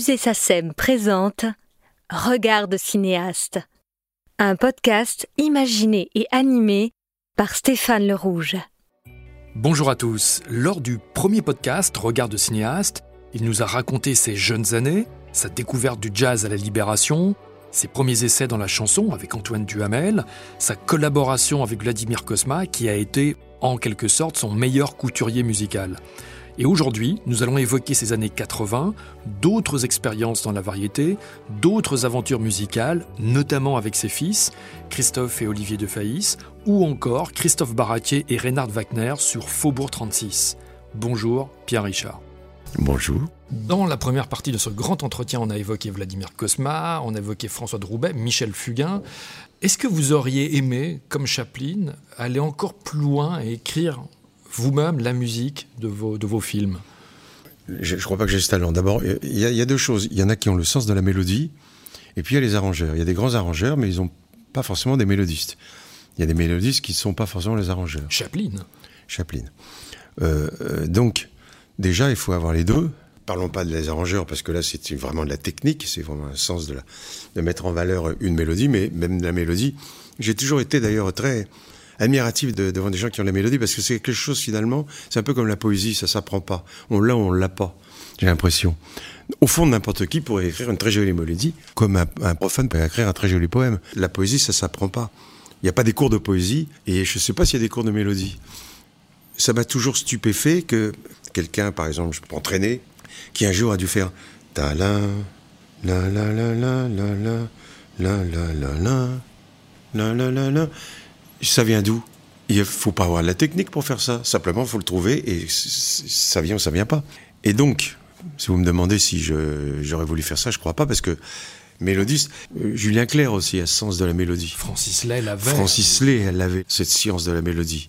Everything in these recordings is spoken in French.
Musée SACEM présente Regard de cinéaste, un podcast imaginé et animé par Stéphane Le Rouge. Bonjour à tous. Lors du premier podcast Regard de cinéaste, il nous a raconté ses jeunes années, sa découverte du jazz à la libération, ses premiers essais dans la chanson avec Antoine Duhamel, sa collaboration avec Vladimir Kosma qui a été en quelque sorte son meilleur couturier musical. Et aujourd'hui, nous allons évoquer ces années 80, d'autres expériences dans la variété, d'autres aventures musicales, notamment avec ses fils, Christophe et Olivier de Faïs, ou encore Christophe Baratier et Reinhard Wagner sur Faubourg 36. Bonjour, Pierre Richard. Bonjour. Dans la première partie de ce grand entretien, on a évoqué Vladimir Kosma, on a évoqué François de Roubaix, Michel Fugain. Est-ce que vous auriez aimé, comme Chaplin, aller encore plus loin et écrire vous-même la musique de vos, de vos films Je ne crois pas que j'ai ce talent. D'abord, il y, y, a deux choses. Il y en a qui ont le sens de la mélodie, et puis il y a les arrangeurs. Il y a des grands arrangeurs, mais ils n'ont pas forcément des mélodistes. Il y a des mélodistes qui ne sont pas forcément les arrangeurs. Chaplin. Chaplin. Euh, euh, donc, déjà, il faut avoir les deux. Parlons pas de les arrangeurs, parce que là, c'est vraiment de la technique, c'est vraiment un sens de, la, de mettre en valeur une mélodie, mais même la mélodie. J'ai toujours été d'ailleurs très admiratif de, devant des gens qui ont la mélodie, parce que c'est quelque chose finalement, c'est un peu comme la poésie, ça s'apprend pas. On l'a on l'a pas, j'ai l'impression. Au fond, n'importe qui pourrait écrire une très jolie mélodie, comme un, profane peut écrire un très joli poème. La poésie, ça s'apprend pas. Il n'y a pas des cours de poésie, et je ne sais pas s'il y a des cours de mélodie. Ça m'a toujours stupéfait que quelqu'un, par exemple, je peux entraîner, qui un jour a dû faire la la la la la la la la la la ça vient d'où? Il faut pas avoir la technique pour faire ça. Simplement, il faut le trouver et ça vient ou ça vient pas. Et donc, si vous me demandez si j'aurais voulu faire ça, je crois pas parce que mélodiste, euh, Julien Clerc aussi a ce sens de la mélodie. Francis Lay l'avait. Francis Lay, elle avait cette science de la mélodie.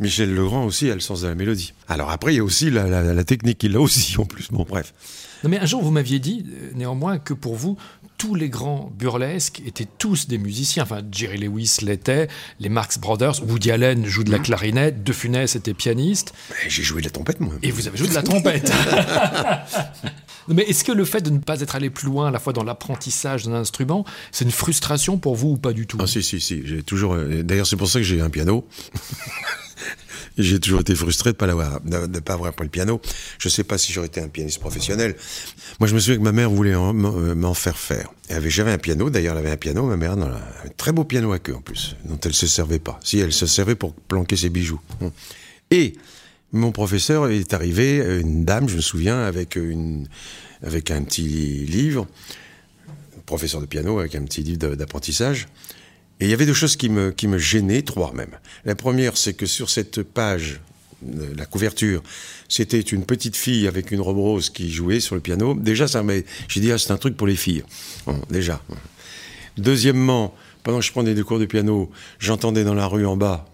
Michel Legrand aussi a le sens de la mélodie. Alors après, il y a aussi la, la, la technique, il a aussi en plus. Bon, bref. Non mais un jour, vous m'aviez dit, néanmoins, que pour vous, tous les grands burlesques étaient tous des musiciens. Enfin, Jerry Lewis l'était, les Marx Brothers, Woody Allen joue de la clarinette, De Funès était pianiste. J'ai joué de la trompette, moi. Et vous avez joué de la trompette. Mais est-ce que le fait de ne pas être allé plus loin à la fois dans l'apprentissage d'un instrument, c'est une frustration pour vous ou pas du tout? Ah si, si, si. J'ai toujours... D'ailleurs, c'est pour ça que j'ai un piano. J'ai toujours été frustré de pas l'avoir, de ne pas avoir appris le piano. Je sais pas si j'aurais été un pianiste professionnel. Moi, je me souviens que ma mère voulait m'en faire faire. Elle avait jamais un piano. D'ailleurs, elle avait un piano, ma mère, un très beau piano à queue en plus, dont elle se servait pas. Si, elle se servait pour planquer ses bijoux. Et mon professeur est arrivé, une dame, je me souviens, avec une, avec un petit livre, professeur de piano avec un petit livre d'apprentissage. Et il y avait deux choses qui me, qui me gênaient, trois même. La première, c'est que sur cette page, la couverture, c'était une petite fille avec une robe rose qui jouait sur le piano. Déjà, ça m'a. J'ai dit, ah, c'est un truc pour les filles. Déjà. Deuxièmement, pendant que je prenais des cours de piano, j'entendais dans la rue en bas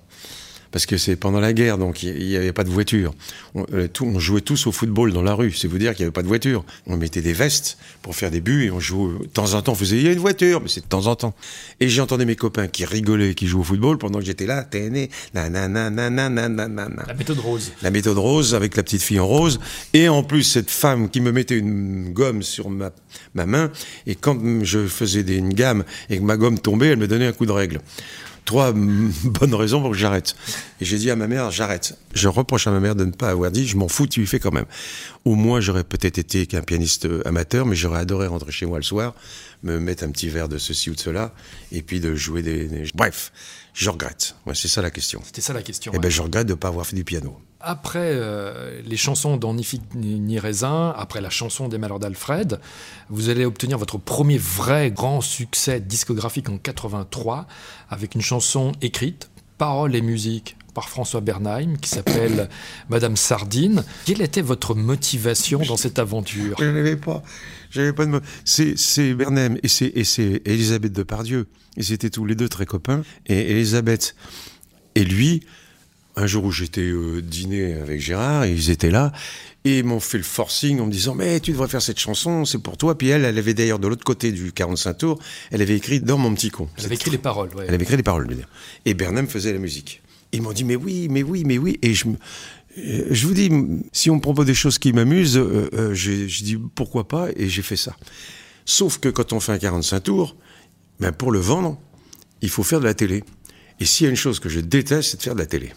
parce que c'est pendant la guerre, donc il n'y avait pas de voiture. On, euh, tout, on, jouait tous au football dans la rue, c'est vous dire qu'il n'y avait pas de voiture. On mettait des vestes pour faire des buts et on jouait. De temps en temps, on faisait il y a une voiture, mais c'est de temps en temps. Et j'entendais mes copains qui rigolaient, qui jouaient au football pendant que j'étais là, nanana, La méthode rose. La méthode rose avec la petite fille en rose. Et en plus, cette femme qui me mettait une gomme sur ma, ma main, et quand je faisais des, une gamme et que ma gomme tombait, elle me donnait un coup de règle trois bonnes raisons pour que j'arrête. Et j'ai dit à ma mère, j'arrête. Je reproche à ma mère de ne pas avoir dit, je m'en fous, tu y fais quand même. Au moins, j'aurais peut-être été qu'un pianiste amateur, mais j'aurais adoré rentrer chez moi le soir, me mettre un petit verre de ceci ou de cela, et puis de jouer des... des... Bref, je regrette. Ouais, c'est ça la question. C'était ça la question. Eh ouais. ben, je regrette de ne pas avoir fait du piano. Après euh, les chansons dans Ni Raisin, après la chanson des Malheurs d'Alfred, vous allez obtenir votre premier vrai grand succès discographique en 83 avec une chanson écrite, paroles et musique par François Bernheim qui s'appelle Madame Sardine. Quelle était votre motivation dans cette aventure? Je n'avais pas. J'avais pas de. C'est Bernheim et c'est Elisabeth Depardieu. Ils étaient tous les deux très copains. Et Elisabeth et lui, un jour où j'étais euh, dîner avec Gérard, et ils étaient là, et ils m'ont fait le forcing en me disant Mais tu devrais faire cette chanson, c'est pour toi. Puis elle, elle avait d'ailleurs de l'autre côté du 45 tours, elle avait écrit Dans mon petit con. Elle avait écrit les paroles, ouais. Elle avait écrit les paroles, je veux dire. Et Bernheim faisait la musique. Ils m'ont dit Mais oui, mais oui, mais oui. Et je me. je vous dis, si on me propose des choses qui m'amusent, euh, euh, je, dis pourquoi pas, et j'ai fait ça. Sauf que quand on fait un 45 tours, ben pour le vendre, il faut faire de la télé. Et s'il y a une chose que je déteste, c'est de faire de la télé.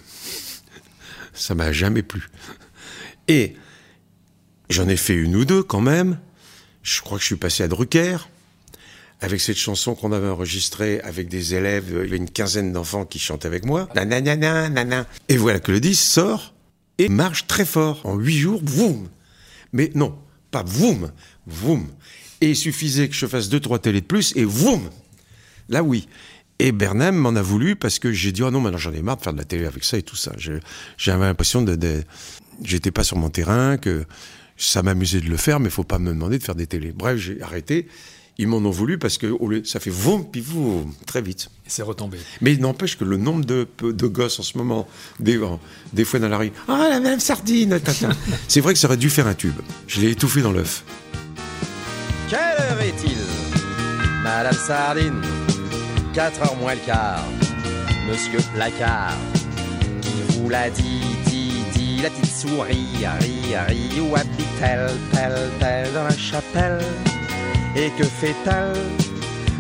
Ça m'a jamais plu. Et j'en ai fait une ou deux quand même. Je crois que je suis passé à Drucker avec cette chanson qu'on avait enregistrée avec des élèves, il y avait une quinzaine d'enfants qui chantent avec moi. Et voilà que le disque sort et marche très fort. En huit jours, boum Mais non, pas boum, boum. Et il suffisait que je fasse deux, trois télés de plus et boum Là, oui. Et Bernheim m'en a voulu parce que j'ai dit, oh non, maintenant j'en ai marre de faire de la télé avec ça et tout ça. J'avais l'impression de, de j'étais pas sur mon terrain, que ça m'amusait de le faire, mais il faut pas me demander de faire des télés. Bref, j'ai arrêté. Ils m'en ont voulu parce que ça fait voum, puis voum, très vite. Et c'est retombé. Mais il n'empêche que le nombre de, de gosses en ce moment, des, des fois dans la rue, ah, la même sardine, c'est vrai que ça aurait dû faire un tube. Je l'ai étouffé dans l'œuf. Quelle heure est-il? Madame Sardine 4 heures moins le quart. Monsieur Placard, qui vous l'a dit, dit, dit, la petite souris, ri, ri, où habite-t-elle, telle, telle, dans la chapelle. Et que fait-elle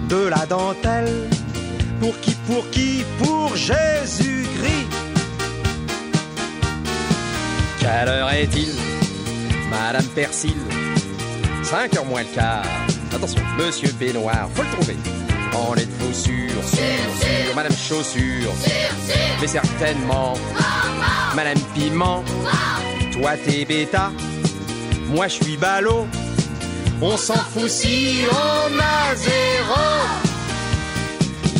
de la dentelle? Pour qui, pour qui? Pour Jésus-Christ. Quelle heure est-il? Madame Persil. 5 heures moins le quart. Attention, Monsieur Baignoire, faut le trouver. On est de Madame Chaussure, mais certainement, Madame Piment, toi t'es bêta, moi je suis ballot, on s'en fout si on a zéro.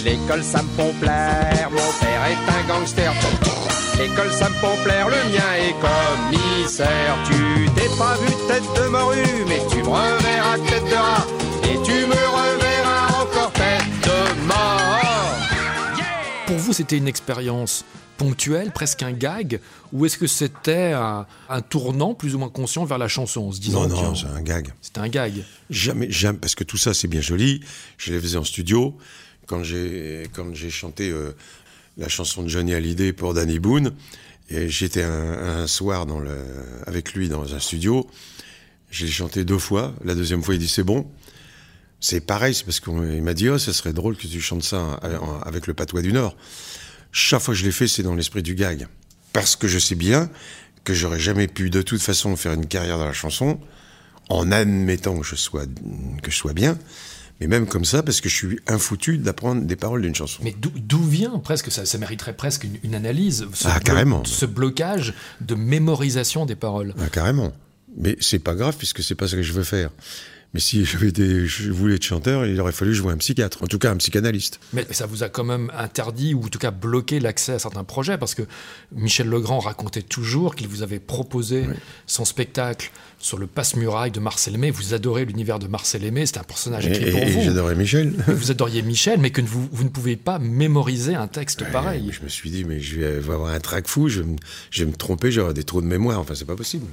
L'école ça me font plaire, mon père est un gangster. L'école ça me font plaire, le mien est commissaire. Tu t'es pas vu tête de morue, mais tu me reverras tête de rat. Et tu me tête de mort. Pour vous, c'était une expérience ponctuelle, presque un gag, ou est-ce que c'était un, tournant plus ou moins conscient vers la chanson, en se disant Non, non, c'est un gag. C'était un gag. Jamais, jamais, parce que tout ça c'est bien joli. Je les faisais en studio. Quand j'ai quand j'ai chanté euh, la chanson de Johnny Hallyday pour Danny Boone. Et j'étais un, soir dans le, avec lui dans un studio. Je l'ai chanté deux fois. La deuxième fois, il dit c'est bon. C'est pareil, c'est parce qu'il m'a dit oh, ça serait drôle que tu chantes ça avec le patois du Nord. Chaque fois que je l'ai fait, c'est dans l'esprit du gag. Parce que je sais bien que j'aurais jamais pu de toute façon faire une carrière dans la chanson en admettant que je sois, que je sois bien mais même comme ça, parce que je suis infoutu d'apprendre des paroles d'une chanson. Mais d'où vient presque, ça, ça, mériterait presque une, analyse, ce, ah, carrément. ce blocage de mémorisation des paroles ah, Carrément. Mais c'est pas grave, puisque c'est pas ce que je veux faire. Mais si je voulais être chanteur, il aurait fallu que je voie un psychiatre, en tout cas un psychanalyste. Mais ça vous a quand même interdit, ou en tout cas bloqué l'accès à certains projets, parce que Michel Legrand racontait toujours qu'il vous avait proposé son spectacle sur le passe-muraille de Marcel Aimé. Vous adorez l'univers de Marcel Aimé, c'est un personnage écrit pour vous. Et j'adorais Michel. vous adoriez Michel, mais que vous, vous, ne pouvez pas mémoriser un texte pareil. Je me suis dit, mais je vais avoir un trac fou, je, je vais me tromper, j'aurai des trous de mémoire, enfin c'est pas possible.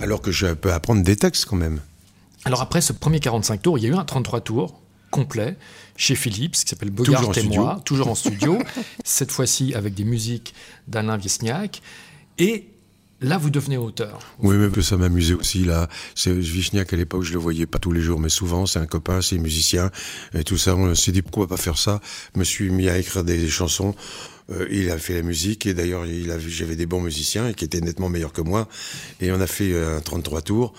Alors que je peux apprendre des textes quand même. Alors après ce premier 45 tours, il y a eu un 33 tours complet chez Philips qui s'appelle Bogart et moi, toujours en studio, cette fois-ci avec des musiques d'Alain Viesniak. Et Là, vous devenez auteur. Oui, mais ça m'amusait aussi. Là, c'est Vichniak à l'époque, je le voyais pas tous les jours, mais souvent. C'est un copain, c'est un musicien et tout ça. On s'est dit pourquoi pas faire ça? Je me suis mis à écrire des, chansons. Euh, il a fait la musique et d'ailleurs, il j'avais des bons musiciens et qui étaient nettement meilleurs que moi. Et on a fait euh, un 33 tours.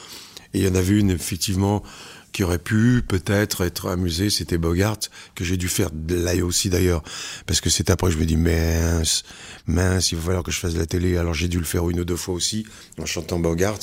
Et il y en avait une, effectivement, qui aurait pu peut-être être amusée, c'était Bogart, que j'ai dû faire là aussi d'ailleurs. Parce que c'est après, je me dis, mince, mince, il va falloir que je fasse de la télé. Alors j'ai dû le faire une ou deux fois aussi, en chantant Bogart,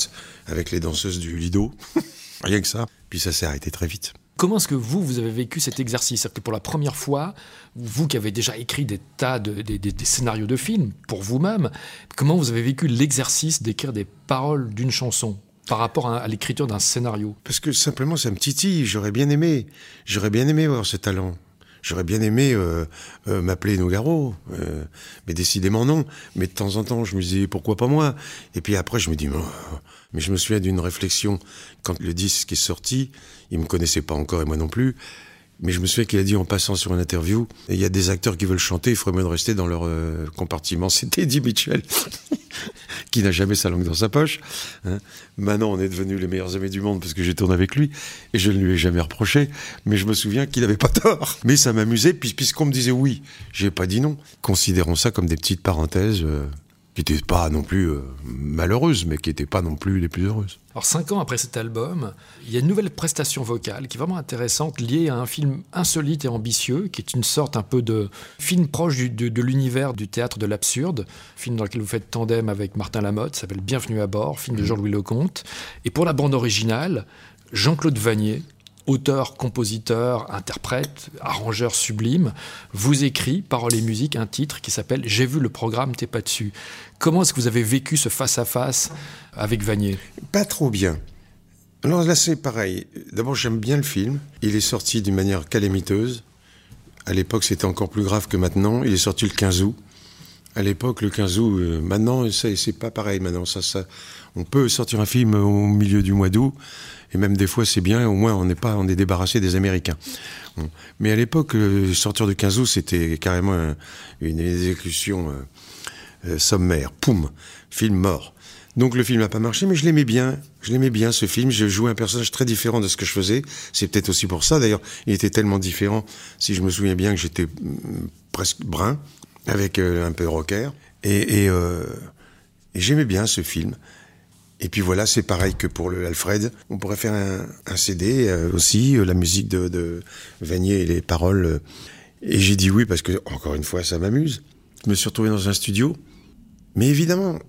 avec les danseuses du Lido. Rien que ça. Puis ça s'est arrêté très vite. Comment est-ce que vous, vous avez vécu cet exercice? C'est-à-dire que pour la première fois, vous qui avez déjà écrit des tas de scénarios de films pour vous-même, comment vous avez vécu l'exercice d'écrire des paroles d'une chanson? Par rapport à, l'écriture d'un scénario Parce que simplement, c'est un petit J'aurais bien aimé. J'aurais bien aimé avoir ce talent. J'aurais bien aimé euh, euh, m'appeler Nougaro, euh, mais décidément non. Mais de temps en temps, je me disais pourquoi pas moi? Et puis après, je me dis, mais je me souviens d'une réflexion quand le disque est sorti. Il me connaissait pas encore et moi non plus. Mais je me souviens qu'il a dit en passant sur une interview, il y a des acteurs qui veulent chanter, il ferait mieux rester dans leur euh, compartiment. C'était Eddie Mitchell, qui n'a jamais sa langue dans sa poche. Hein. Maintenant, on est devenus les meilleurs amis du monde parce que j'ai tourné avec lui, et je ne lui ai jamais reproché, mais je me souviens qu'il n'avait pas tort. Mais ça m'amusait, puisqu'on me disait oui, j'ai pas dit non. Considérons ça comme des petites parenthèses. Euh, qui n'étaient pas non plus euh, malheureuses, mais qui n'étaient pas non plus les plus heureuses. Alors cinq ans après cet album, il y a une nouvelle prestation vocale qui est vraiment intéressante, liée à un film insolite et ambitieux, qui est une sorte un peu de film proche de, l'univers du théâtre de l'absurde, film dans lequel vous faites tandem avec Martin Lamotte, s'appelle Bienvenue à bord, film de mmh. Jean-Louis Lecomte. Et pour la bande originale, Jean-Claude Vanier, auteur, compositeur, interprète, arrangeur sublime, vous écrit, paroles et musique, un titre qui s'appelle J'ai vu le programme, t'es pas dessus. Comment est-ce que vous avez vécu ce face-à-face avec Vanier? Pas trop bien. Alors là, c'est pareil. D'abord, j'aime bien le film. Il est sorti d'une manière calamiteuse. À l'époque, c'était encore plus grave que maintenant. Il est sorti le 15 août. À l'époque, le 15 août, euh, maintenant, c'est pas pareil. Maintenant, ça, ça, on peut sortir un film au milieu du mois d'août et même des fois, c'est bien, au moins, on n'est pas, on est débarrassé des Américains. Mais à l'époque, euh, sortir de 15 août, c'était carrément une exécution euh, euh, sommaire. Poum, film mort. Donc le film n'a pas marché, mais je l'aimais bien. Je l'aimais bien ce film. Je jouais un personnage très différent de ce que je faisais. C'est peut-être aussi pour ça. D'ailleurs, il était tellement différent. Si je me souviens bien que j'étais mm, presque brun, avec un peu rocker. Et j'aimais bien ce film. Et puis voilà, c'est pareil que pour le Alfred. On pourrait faire un, CD euh, aussi, euh, la musique de, Vanier et les paroles. Euh. et j'ai dit oui parce que, encore une fois, ça m'amuse. Je me suis retrouvé dans un studio. Mais évidemment,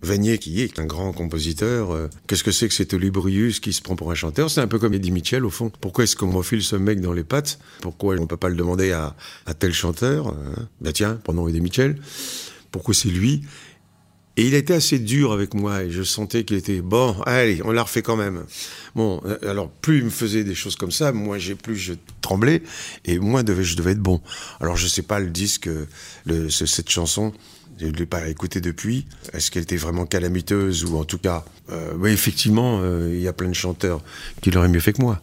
Vanier, qui est un grand compositeur, qu'est-ce que c'est que cet Olibrius qui se prend pour un chanteur? C'est un peu comme Eddie Mitchell, au fond. Pourquoi est-ce qu'on refile ce mec dans les pattes? Pourquoi on ne peut pas le demander à, à tel chanteur hein? Ben tiens, prenons Eddie Mitchell. Pourquoi c'est lui? Et il était assez dur avec moi et je sentais qu'il était bon, allez, on l'a refait quand même. Bon, euh, alors plus il me faisait des choses comme ça, moins j'ai plus je tremblais et moins je devais être bon. Alors je sais pas le disque, le, cette chanson, je ne l'ai pas écoutée depuis. Est-ce qu'elle était vraiment calamiteuse ou en tout cas, euh, effectivement, euh, il y a plein de chanteurs qui l'auraient mieux fait que moi.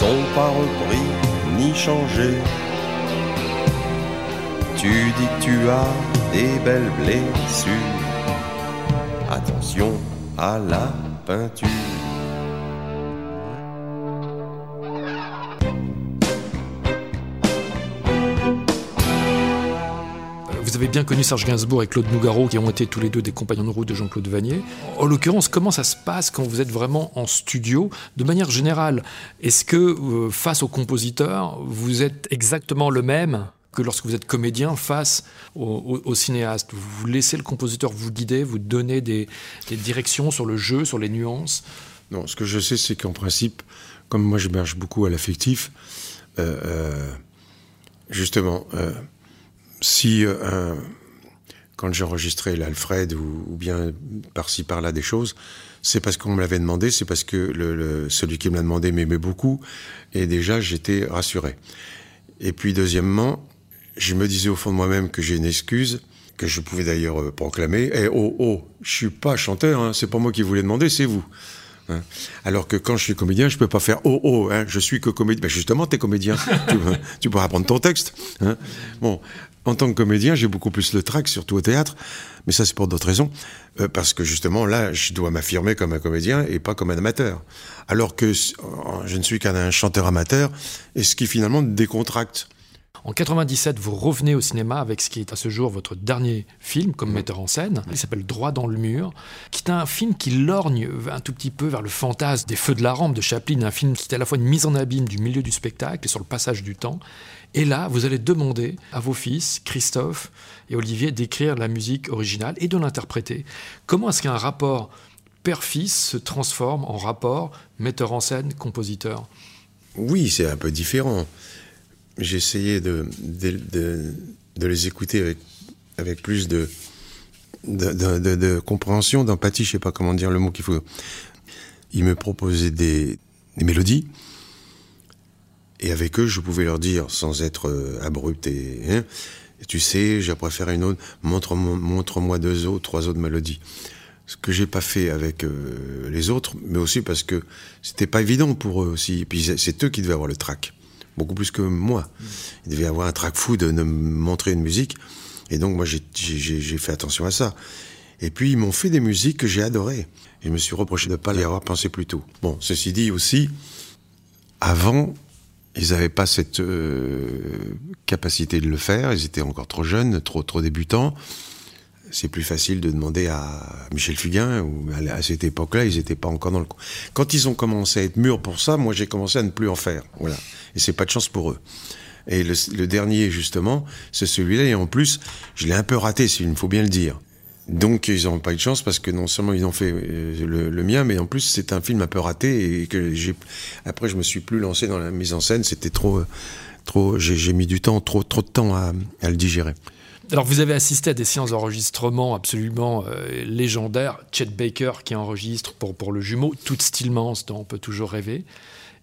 Sont pas repris ni changés. Tu dis que tu as des belles blessures. Attention à la peinture. Avez bien connu Serge Gainsbourg et Claude Nougaro, qui ont été tous les deux des compagnons de route de Jean-Claude Vanier. En l'occurrence, comment ça se passe quand vous êtes vraiment en studio De manière générale, est-ce que euh, face au compositeur, vous êtes exactement le même que lorsque vous êtes comédien face au, cinéaste? Vous laissez le compositeur vous guider, vous donner des, directions sur le jeu, sur les nuances? Non, ce que je sais, c'est qu'en principe, comme moi je marche beaucoup à l'affectif, euh, euh, justement, si euh, quand j'enregistrais l'Alfred ou, ou, bien par-ci par-là des choses, c'est parce qu'on me l'avait demandé, c'est parce que celui qui me l'a demandé m'aimait beaucoup, et déjà j'étais rassuré. Et puis deuxièmement, je me disais au fond de moi-même que j'ai une excuse, que je pouvais d'ailleurs euh, proclamer. Eh oh oh, je suis pas chanteur, hein, c'est pas moi qui vous l'ai demandé, c'est vous. Hein. Alors que quand je suis comédien, je peux pas faire oh oh, hein, je suis que comédien. Ben justement, t'es comédien, tu, tu pourras apprendre ton texte. Hein. Bon, en tant que comédien, j'ai beaucoup plus le trac, surtout au théâtre, mais ça c'est pour d'autres raisons, euh, parce que justement là, je dois m'affirmer comme un comédien et pas comme un amateur. Alors que je ne suis qu'un chanteur amateur, et ce qui finalement décontracte. En 97, vous revenez au cinéma avec ce qui est à ce jour votre dernier film comme metteur en scène. Il s'appelle Droit dans le mur, qui est un film qui lorgne un tout petit peu vers le fantasme des Feux de la rampe de Chaplin, un film qui est à la fois une mise en abîme du milieu du spectacle et sur le passage du temps. Et là, vous allez demander à vos fils, Christophe et Olivier, d'écrire la musique originale et de l'interpréter. Comment est-ce qu'un rapport père-fils se transforme en rapport metteur en scène, compositeur Oui, c'est un peu différent j'ai essayé de, de, les écouter avec, avec plus de, de, compréhension, d'empathie, je sais pas comment dire le mot qu'il faut. Ils me proposaient des, mélodies, et avec eux, je pouvais leur dire, sans être euh, abrupt et, hein, tu sais, j'ai préféré une autre, montre-moi montre deux autres, trois autres mélodies. Ce que j'ai pas fait avec euh, les autres, mais aussi parce que c'était pas évident pour eux aussi. Et puis c'est eux qui devaient avoir le trac beaucoup plus que moi. Il devait avoir un trac fou de, me montrer une musique. Et donc, moi, j'ai fait attention à ça. Et puis, ils m'ont fait des musiques que j'ai adorées. Et je me suis reproché de ne pas les avoir pensées plus tôt. Bon, ceci dit aussi, avant, ils n'avaient pas cette euh, capacité de le faire. Ils étaient encore trop jeunes, trop, trop débutants c'est plus facile de demander à Michel Fugain, ou à cette époque-là, ils n'étaient pas encore dans le. Quand ils ont commencé à être mûrs pour ça, moi j'ai commencé à ne plus en faire. Voilà. Et c'est pas de chance pour eux. Et le, dernier, justement, c'est celui-là, et en plus, je l'ai un peu raté, il faut bien le dire. Donc ils n'ont pas eu de chance parce que non seulement ils ont fait euh, le, mien, mais en plus c'est un film un peu raté et que. Après je me suis plus lancé dans la mise en scène, c'était trop, trop. J'ai mis du temps, trop, trop de temps à le digérer. Alors, vous avez assisté à des séances d'enregistrement absolument euh, légendaires. Chet Baker qui enregistre pour, pour le jumeau, toute Stillmans dont on peut toujours rêver.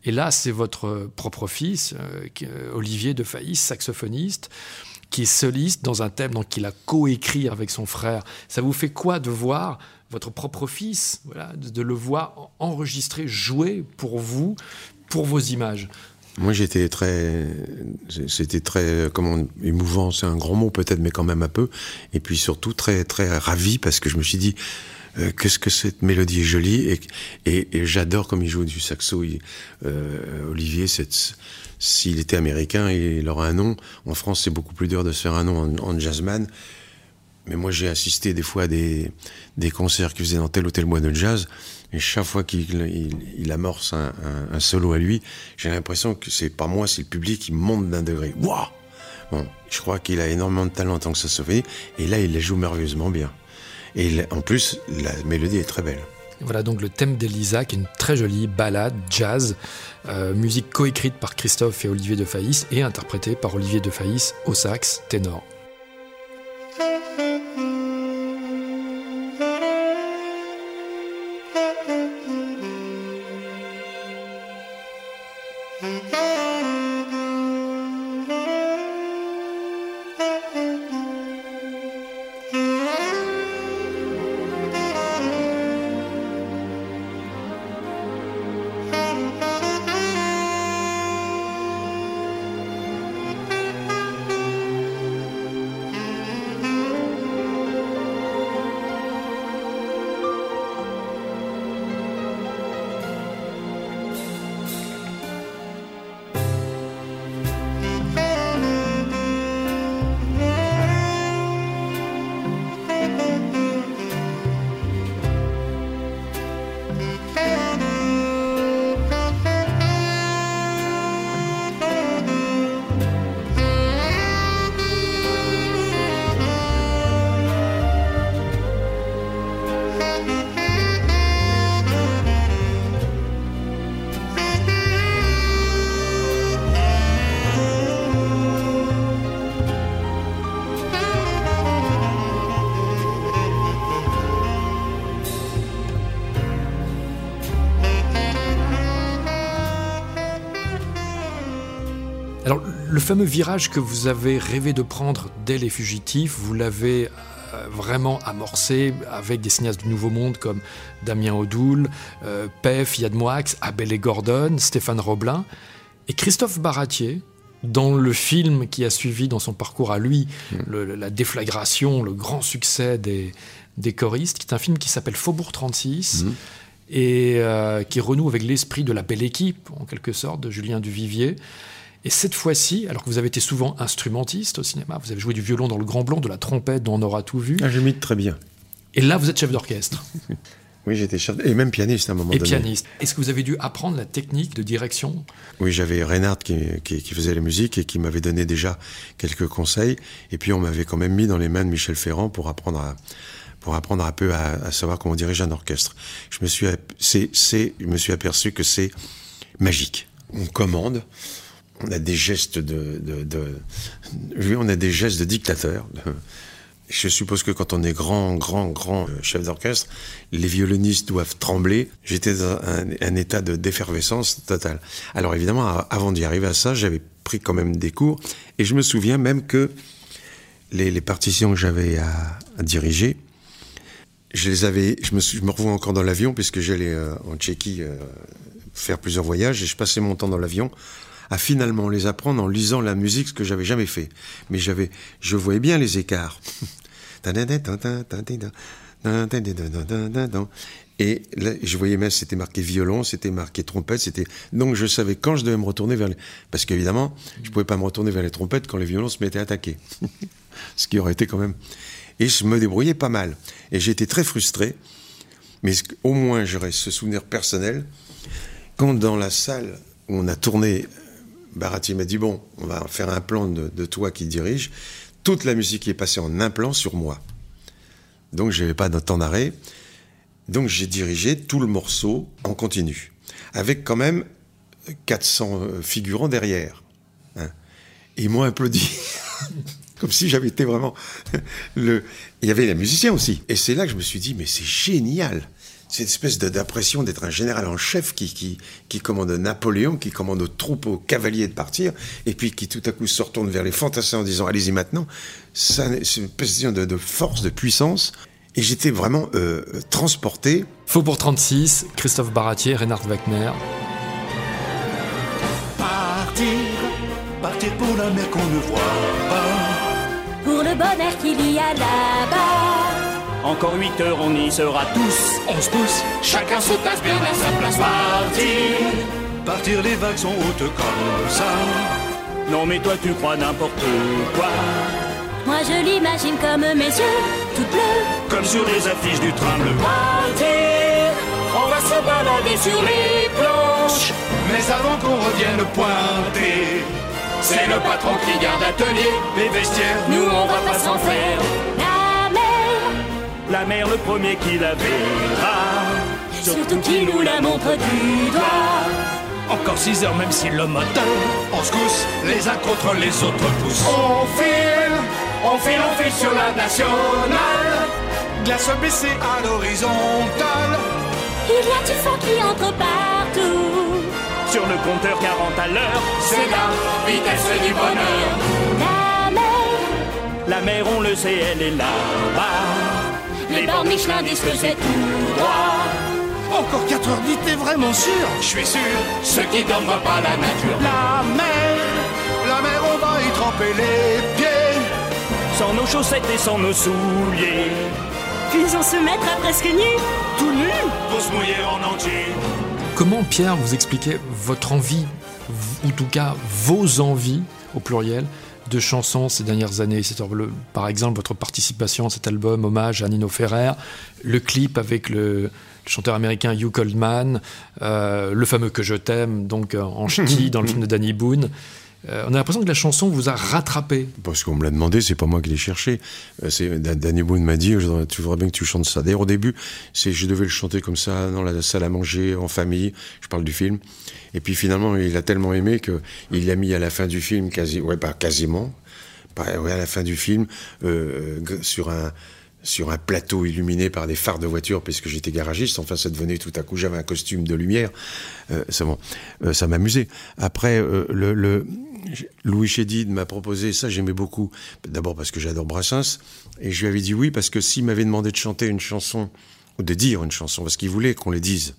Et là, c'est votre propre fils, euh, euh, Olivier de Faïs, saxophoniste, qui est soliste dans un thème qu'il a coécrit avec son frère. Ça vous fait quoi de voir votre propre fils, voilà, de le voir enregistrer, jouer pour vous, pour vos images? Moi, j'étais très, c'était très, comment, émouvant, c'est un grand mot peut-être, mais quand même un peu. Et puis surtout très, très ravi parce que je me suis dit, euh, qu'est-ce que cette mélodie est jolie et, et, j'adore comme il joue du saxo. euh, Olivier, s'il était américain, il aura un nom. En France, c'est beaucoup plus dur de se faire un nom en, en jazzman. Mais moi, j'ai assisté des fois à des, des concerts qu'il faisait dans tel ou tel mois de jazz. Et chaque fois qu'il il, amorce un, solo à lui, j'ai l'impression que c'est pas moi, c'est le public qui monte d'un degré. Waouh Bon, je crois qu'il a énormément de talent en tant que saxophoniste, et là, il la joue merveilleusement bien. Et en plus, la mélodie est très belle. Voilà donc le thème d'Elisa, qui est une très jolie ballade jazz, euh, musique coécrite par Christophe et Olivier de Faïs et interprétée par Olivier de Faïs au sax ténor. Fameux virage que vous avez rêvé de prendre dès Les Fugitifs, vous l'avez euh, vraiment amorcé avec des cinéastes du Nouveau Monde comme Damien Odoul, euh, Pef, Yad Moix, Abel et Gordon, Stéphane Roblin et Christophe Baratier. Dans le film qui a suivi dans son parcours à lui, mm. la déflagration, le grand succès des, des choristes, qui est un film qui s'appelle Faubourg 36 mm. et euh, qui renoue avec l'esprit de la belle équipe, en quelque sorte, de Julien Duvivier. Et cette fois-ci, alors que vous avez été souvent instrumentiste au cinéma, vous avez joué du violon dans Le Grand Blanc, de la trompette dont on aura tout vu. Ah, j'imite très bien. Et là, vous êtes chef d'orchestre. oui, j'étais chef, et même pianiste à un moment et donné. Et pianiste. Est-ce que vous avez dû apprendre la technique de direction? Oui, j'avais Reinhardt qui, qui, faisait la musique et qui m'avait donné déjà quelques conseils. Et puis, on m'avait quand même mis dans les mains de Michel Ferrand pour apprendre à, pour apprendre un peu à, à savoir comment diriger un orchestre. Je me suis, c'est, je me suis aperçu que c'est magique. On commande, on a des gestes de, de, on a des gestes de dictateur. Je suppose que quand on est grand, grand, grand chef d'orchestre, les violonistes doivent trembler. J'étais dans un, état de d'effervescence totale. Alors évidemment, avant d'y arriver à ça, j'avais pris quand même des cours, et je me souviens même que les, partitions que j'avais à, diriger, je les avais, je me, je revois encore dans l'avion puisque j'allais euh, en Tchéquie euh, faire plusieurs voyages et je passais mon temps dans l'avion à finalement les apprendre en lisant la musique, ce que j'avais jamais fait. Mais j'avais, je voyais bien les écarts. Et je voyais même, c'était marqué violon, c'était marqué trompette, c'était, donc je savais quand je devais me retourner vers les, parce qu'évidemment, je pouvais pas me retourner vers les trompettes quand les violons se mettaient à attaquer. ce qui aurait été quand même, et je me débrouillais pas mal. Et j'étais très frustré, mais au moins j'aurais ce souvenir personnel, quand dans la salle où on a tourné Barati m'a dit bon, on va faire un plan de, toi qui dirige. Toute la musique est passée en un plan sur moi. Donc je n'avais pas de temps d'arrêt. Donc j'ai dirigé tout le morceau en continu, avec quand même 400 euh, figurants derrière. Hein. Et ils m'ont applaudi. Comme si j'avais été vraiment le. Il y avait les musiciens aussi. Et c'est là que je me suis dit, mais c'est génial cette espèce d'impression d'être un général en chef qui, qui, qui, commande Napoléon, qui commande aux troupes, aux cavaliers de partir, et puis qui tout à coup se retourne vers les fantassins en disant allez-y maintenant. C'est une espèce de, de, force, de puissance. Et j'étais vraiment euh, transporté. Faux pour 36, Christophe Baratier, Reinhard Wagner. Partir, partir pour la mer qu'on ne voit pas. Pour le bonheur qu'il y a là-bas. Encore 8 heures, on y sera tous. On se pousse, chacun se tasse bien à sa place. Partir, partir, les vagues sont hautes comme ça. Non, mais toi, tu crois n'importe quoi. Moi, je l'imagine comme mes yeux, tout bleu. Comme sur les affiches du train bleu. Partir, on va se balader sur les planches. Mais avant qu'on revienne pointer, c'est le patron qui garde atelier. Les vestiaires, nous, on va pas s'en faire la mer le premier qui la verra. Surtout qui nous la montre du doigt. Encore 6 heures, même si le moteur, on se cousse, les uns contre les autres poussent. On file, on file, on file sur la nationale. Glace baissée à l'horizontale. Il y a du fond qui entre partout. Sur le compteur 40 à l'heure, c'est la vitesse du bonheur. La mer, la mer, on le sait, elle est là-bas. Les bornes Michelin disent que c'est tout droit. Encore 4 heures dit, t'es vraiment sûr Je suis sûr, ce qui dorment pas la nature. La mer, la mer, on va y tremper les pieds. Sans nos chaussettes et sans nos souliers. Puis on se mettra presque nus, tout nus, pour se mouiller en entier. Comment, Pierre, vous expliquez votre envie, ou en tout cas vos envies, au pluriel, de chansons ces dernières années. C'est par exemple votre participation à cet album hommage à Nino Ferrer, le clip avec le, chanteur américain Hugh Coldman, euh, le fameux Que je t'aime, donc euh, en ch'ti dans le film de Danny Boone. Euh, on a l'impression que la chanson vous a rattrapé. Parce qu'on me l'a demandé, c'est pas moi qui l'ai cherché. c'est Danny Boone m'a dit, tu voudrais bien que tu chantes ça. D'ailleurs, au début, je devais le chanter comme ça dans la salle à manger en famille. Je parle du film. Et puis finalement, il a tellement aimé que il l'a mis à la fin du film, quasi, ouais, quasiment, ouais, à la fin du film, euh, sur un plateau illuminé par des phares de voiture, puisque j'étais garagiste. Enfin, ça devenait tout à coup, j'avais un costume de lumière. Euh, ça, bon, euh, ça m'amusait. Après, euh, le, Louis Chédid m'a proposé ça, j'aimais beaucoup. D'abord parce que j'adore Brassens, et je lui avais dit oui parce que s'il m'avait demandé de chanter une chanson ou de dire une chanson, parce qu'il voulait qu'on les dise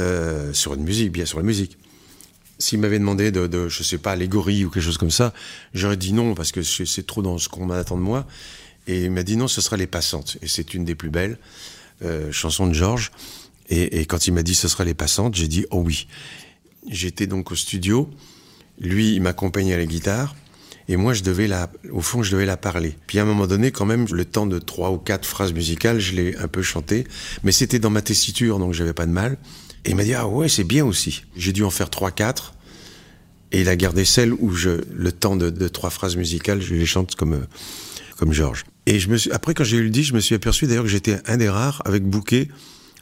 euh, sur une musique, bien sur la musique. S'il m'avait demandé de, de, je sais pas, allégorie ou quelque chose comme ça, j'aurais dit non parce que c'est trop dans ce qu'on m'attend de moi. Et il m'a dit non, ce sera Les Passantes. Et c'est une des plus belles euh, chansons de Georges. Et, et, quand il m'a dit ce sera Les Passantes, j'ai dit oh oui. J'étais donc au studio. Lui, il m'accompagnait à la guitare. Et moi, je devais la, au fond, je devais la parler. Puis à un moment donné, quand même, le temps de trois ou quatre phrases musicales, je l'ai un peu chanté. Mais c'était dans ma tessiture, donc j'avais pas de mal. Et il m'a dit, ah ouais, c'est bien aussi. J'ai dû en faire trois, quatre. Et il a gardé celle où je, le temps de, de trois phrases musicales, je les chante comme, euh, comme Georges. Et je me suis, après, quand j'ai eu le disque, je me suis aperçu d'ailleurs que j'étais un des rares avec Bouquet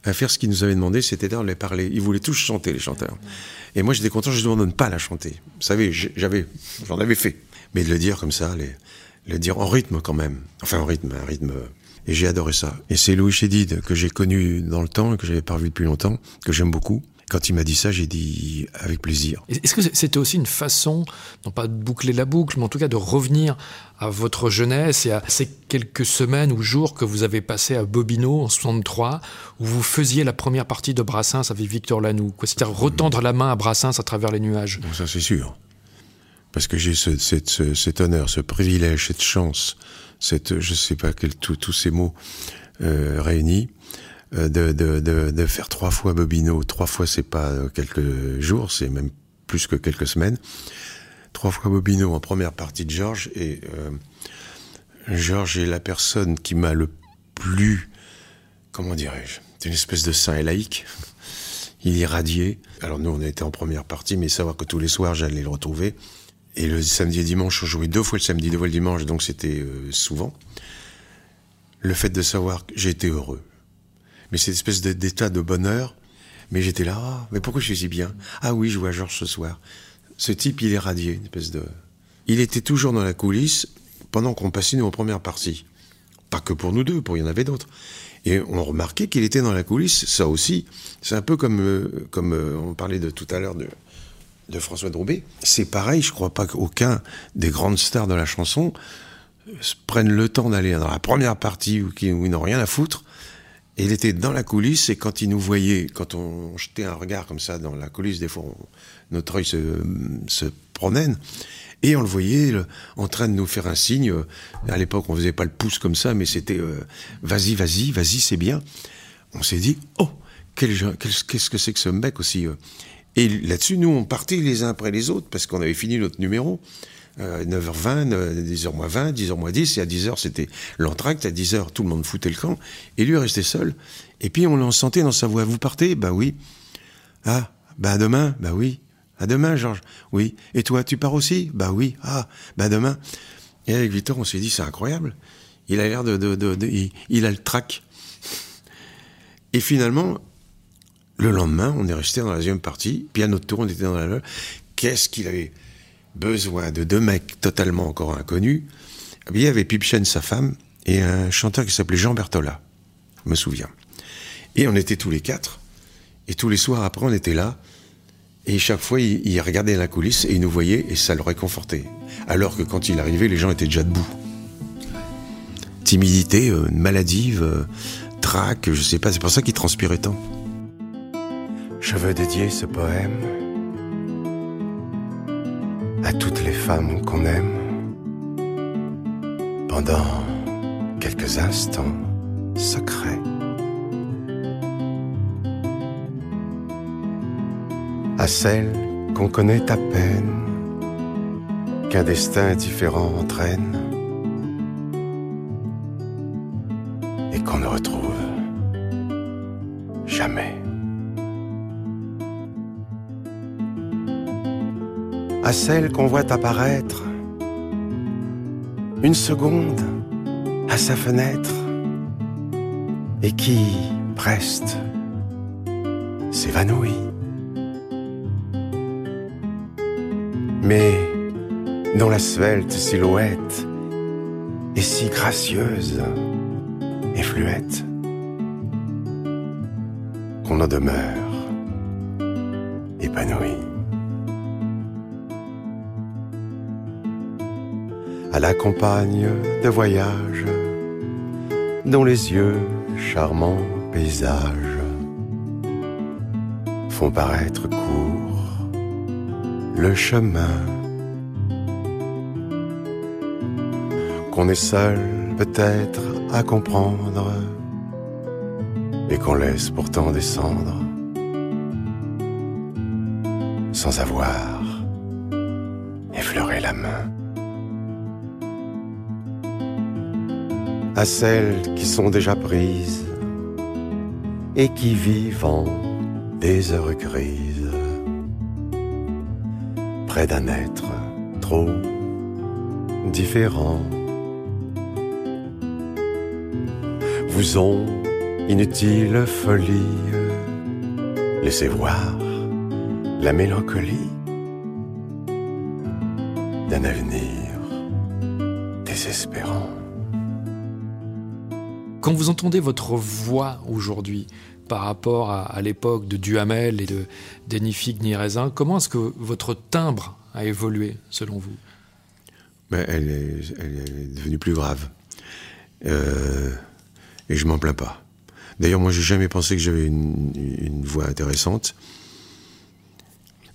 à faire ce qu'il nous avait demandé, c'était de les parler. Ils voulaient tous chanter, les chanteurs. Et moi, j'étais content, demande de ne pas la chanter. Vous savez, j'avais, j'en avais fait. Mais de le dire comme ça, les, le dire en rythme quand même. Enfin, en rythme, un rythme. Et j'ai adoré ça. Et c'est Louis Chédid que j'ai connu dans le temps, que j'avais pas vu depuis longtemps, que j'aime beaucoup. Quand il m'a dit ça, j'ai dit avec plaisir. Est-ce que c'était aussi une façon, non pas de boucler la boucle, mais en tout cas de revenir à votre jeunesse et à ces quelques semaines ou jours que vous avez passé à Bobino en 63, où vous faisiez la première partie de Brassens avec Victor Lanoux, c'est-à-dire retendre la main à Brassens à travers les nuages bon, Ça c'est sûr. Parce que j'ai ce, cette, ce, cet honneur, ce privilège, cette chance, cette, je sais pas quel, tous ces mots euh, réunis, de, de, de, de, faire trois fois Bobino. Trois fois, c'est pas quelques jours, c'est même plus que quelques semaines. Trois fois Bobino en première partie de Georges. Et euh, Georges est la personne qui m'a le plus, comment dirais-je, c'est une espèce de saint et laïque. Il irradiait. Alors nous, on était en première partie, mais savoir que tous les soirs, j'allais le retrouver. Et le samedi et dimanche, on jouait deux fois le samedi, deux fois le dimanche, donc c'était euh, souvent. Le fait de savoir que j'étais heureux. Mais cette espèce d'état de bonheur, mais j'étais là, ah, mais pourquoi je suis si bien? Ah oui, je vois Georges ce soir. Ce type, il est radié, une espèce de... Il était toujours dans la coulisse pendant qu'on passait nous en première partie. Pas que pour nous deux, pour il y en avait d'autres. Et on remarquait qu'il était dans la coulisse, ça aussi. C'est un peu comme, euh, comme euh, on parlait de tout à l'heure de, de François Droubet. C'est pareil, je crois pas qu'aucun des grandes stars de la chanson prennent le temps d'aller dans la première partie où, où ils n'ont rien à foutre. Il était dans la coulisse et quand il nous voyait, quand on jetait un regard comme ça dans la coulisse, des fois notre œil se, promène et on le voyait en train de nous faire un signe. À l'époque, on faisait pas le pouce comme ça, mais c'était euh, vas-y, vas-y, vas-y, c'est bien. On s'est dit oh qu'est-ce que c'est que ce mec aussi euh. Et là-dessus, nous, on partait les uns après les autres, parce qu'on avait fini notre numéro. Euh, 9h20, 10h moins 20, 10h moins 10, et à 10h c'était l'entracte, à 10h tout le monde foutait le camp, et lui restait seul. Et puis on l'en sentait dans sa voix, vous partez? Bah oui. Ah, bah à demain? Bah oui. À demain, Georges? Oui. Et toi, tu pars aussi? Bah oui. Ah, bah demain. Et avec Victor, on s'est dit, c'est incroyable. Il a l'air de... de, de, de il, a le trac. Et finalement, le lendemain, on est resté dans la deuxième partie, puis à notre tour, on était dans la. Qu'est-ce qu'il avait besoin de deux mecs totalement encore inconnus Il y avait Pipchen, sa femme, et un chanteur qui s'appelait Jean Bertola, je me souviens. Et on était tous les quatre, et tous les soirs après, on était là, et chaque fois, il, il regardait la coulisse, et il nous voyait, et ça le réconfortait. Alors que quand il arrivait, les gens étaient déjà debout. Timidité, euh, maladive, euh, trac, je sais pas, c'est pour ça qu'il transpirait tant. Je veux dédier ce poème femmes qu'on aime pendant quelques instants secrets. À celles qu'on connaît à peine, qu'un destin différent entraîne celle qu'on voit apparaître une seconde à sa fenêtre et qui, preste, s'évanouit. Mais dont la svelte silhouette est si gracieuse et fluette qu'on en demeure épanoui. À la campagne de voyage, dont les yeux, charmants paysages, font paraître court le chemin. Qu'on est seul peut-être à comprendre et qu'on laisse pourtant descendre sans avoir Celles qui sont déjà prises et qui vivent en des heures grises, près d'un être trop différent. Vous ont inutile folie, laissez voir la mélancolie d'un avenir désespérant. Quand vous entendez votre voix aujourd'hui par rapport à, l'époque de Duhamel et de d'Enifig Raisin, comment est-ce que votre timbre a évolué selon vous? Ben, elle, est, devenue plus grave. Euh, et je m'en plains pas. D'ailleurs, moi, j'ai jamais pensé que j'avais une, voix intéressante.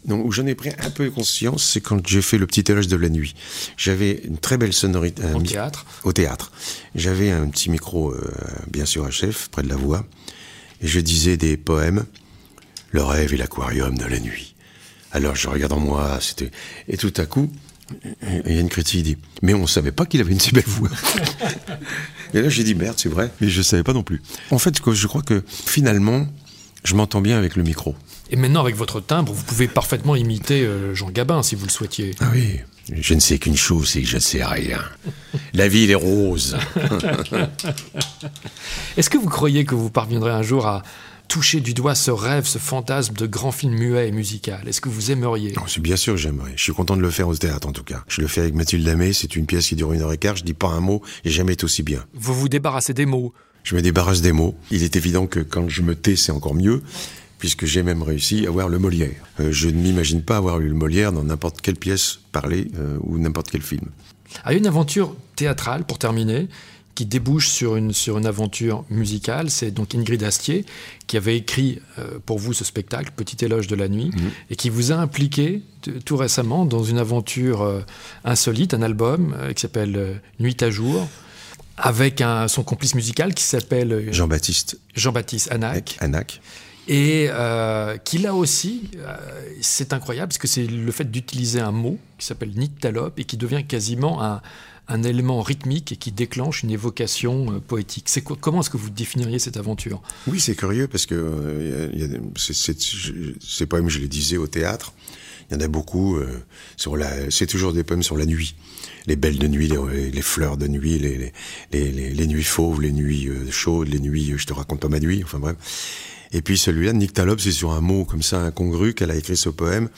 Donc, où j'en ai pris un peu conscience, c'est quand j'ai fait le petit éloge de la nuit. J'avais une très belle sonorité. Au théâtre Au théâtre. J'avais un petit micro, euh, bien sûr, à chef, près de la voix. Et je disais des poèmes. Le rêve et l'aquarium de la nuit. Alors, je regarde en moi, c'était. Et tout à coup, il y a une critique qui dit Mais on ne savait pas qu'il avait une si belle voix. et là, j'ai dit Merde, c'est vrai. Mais je ne savais pas non plus. En fait, je crois que finalement, je m'entends bien avec le micro. Et maintenant, avec votre timbre, vous pouvez parfaitement imiter euh, Jean Gabin si vous le souhaitiez. Ah oui. Je ne sais qu'une chose, c'est que je ne sais rien. La ville est rose. Est-ce que vous croyez que vous parviendrez un jour à toucher du doigt ce rêve, ce fantasme de grand film muet et musical Est-ce que vous aimeriez? C'est bien sûr que j'aimerais. Je suis content de le faire au théâtre en tout cas. Je le fais avec Mathilde Lamé, c'est une pièce qui dure une heure et quart, je dis pas un mot et jamais été aussi bien. Vous vous débarrassez des mots Je me débarrasse des mots. Il est évident que quand je me tais, c'est encore mieux puisque j'ai même réussi à voir le Molière. Euh, je ne m'imagine pas avoir eu le Molière dans n'importe quelle pièce parlée euh, ou n'importe quel film. a une aventure théâtrale, pour terminer, qui débouche sur une, sur une aventure musicale. C'est donc Ingrid Astier qui avait écrit euh, pour vous ce spectacle, Petit éloge de la nuit, mhm. et qui vous a impliqué tout récemment dans une aventure euh, insolite, un album euh, qui s'appelle Nuit à jour, avec un, son complice musical qui s'appelle Jean-Baptiste. Jean-Baptiste Anac. Anac. Et qui là aussi, c'est incroyable, parce que c'est le fait d'utiliser un mot qui s'appelle Nyctalope et qui devient quasiment un, élément rythmique et qui déclenche une évocation euh, poétique. Comment est-ce que vous définiriez cette aventure? Oui, c'est curieux parce que euh, ces poèmes, je les disais au théâtre, il y en a beaucoup euh. C'est toujours des poèmes sur la nuit, les belles de nuit, les, fleurs de nuit, les, les, nuits fauves, les nuits chaudes, les nuits. Je te raconte pas ma nuit. Enfin bref. Et puis celui-là, Nyctalope, c'est sur un mot comme ça incongru qu'elle a écrit ce poème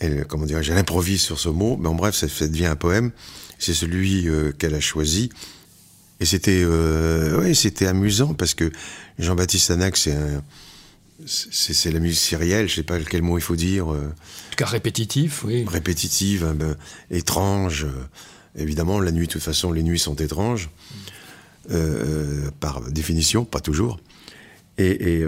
elle, comment dire, elle improvise sur ce mot. Mais en bref, ça, devient un poème. C'est celui euh, qu'elle a choisi. Et c'était, euh, ouais, c'était amusant parce que Jean-Baptiste Anac, c'est un, c'est, la musique syrielle, je sais pas quel mot il faut dire. Euh, en tout cas répétitif, oui. Répétitive, hein, ben, étrange. évidemment, la nuit, de toute façon, les nuits sont étranges. par définition, pas toujours. Et,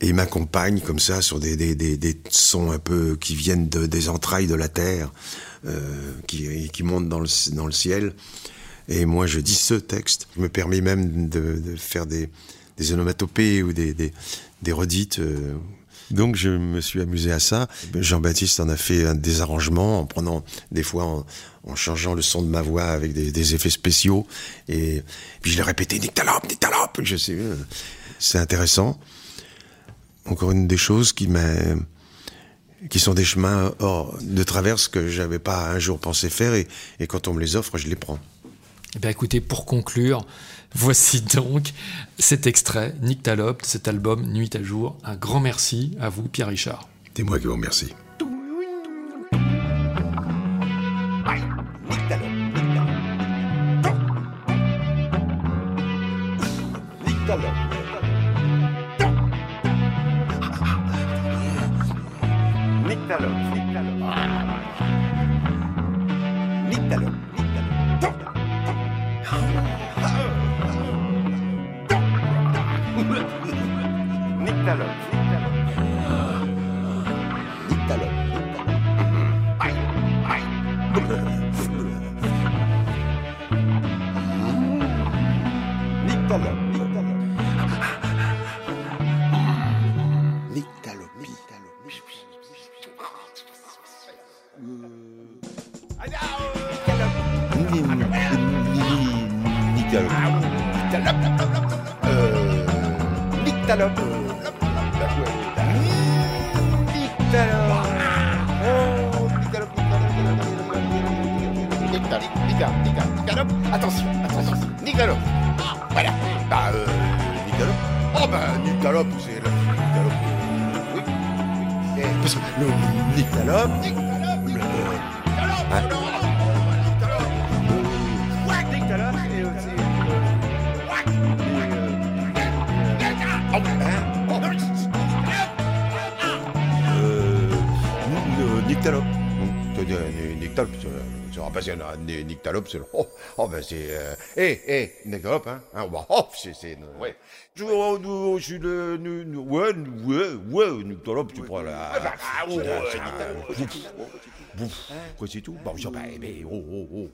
et m'accompagne comme ça sur des, sons un peu qui viennent de, des entrailles de la terre, euh, qui, montent dans le, ciel. Et moi, je dis ce texte. Je me permets même de, faire des, onomatopées ou des redites. Euh. Donc, je me suis amusé à ça. Jean-Baptiste en a fait des arrangements en prenant des fois en, changeant le son de ma voix avec des, effets spéciaux. Et puis je Nictalope, Nictalope. Je sais, euh, c'est intéressant encore une des choses qui m'a qui sont des chemins hors de traverse que j'avais pas un jour pensé faire et, quand on me les offre, je les prends. Eh bien écoutez, pour conclure, voici donc cet extrait, Nick de cet album Nuit à jour. Un grand merci à vous, Pierre Richard. C'est moi qui vous remercie. Attention, attention, Nick Voilà. Bah, Nick Oh, bah, Nick vous avez parce que le nyctalope, euh, le... Nyctalope. Nyctalope, tu rappelles, Nyctalope, c'est oh, oh ben c'est, eh, eh, Nyctalope, hein, hein, bah, oh, c'est, c'est, ouais. Je, oh, oh, je suis le, nu- nu- ouais, ouais, ouais, Nyctalope, tu prends la, ah, quoi, c'est tout? Bah, mais, oh, oh, oh.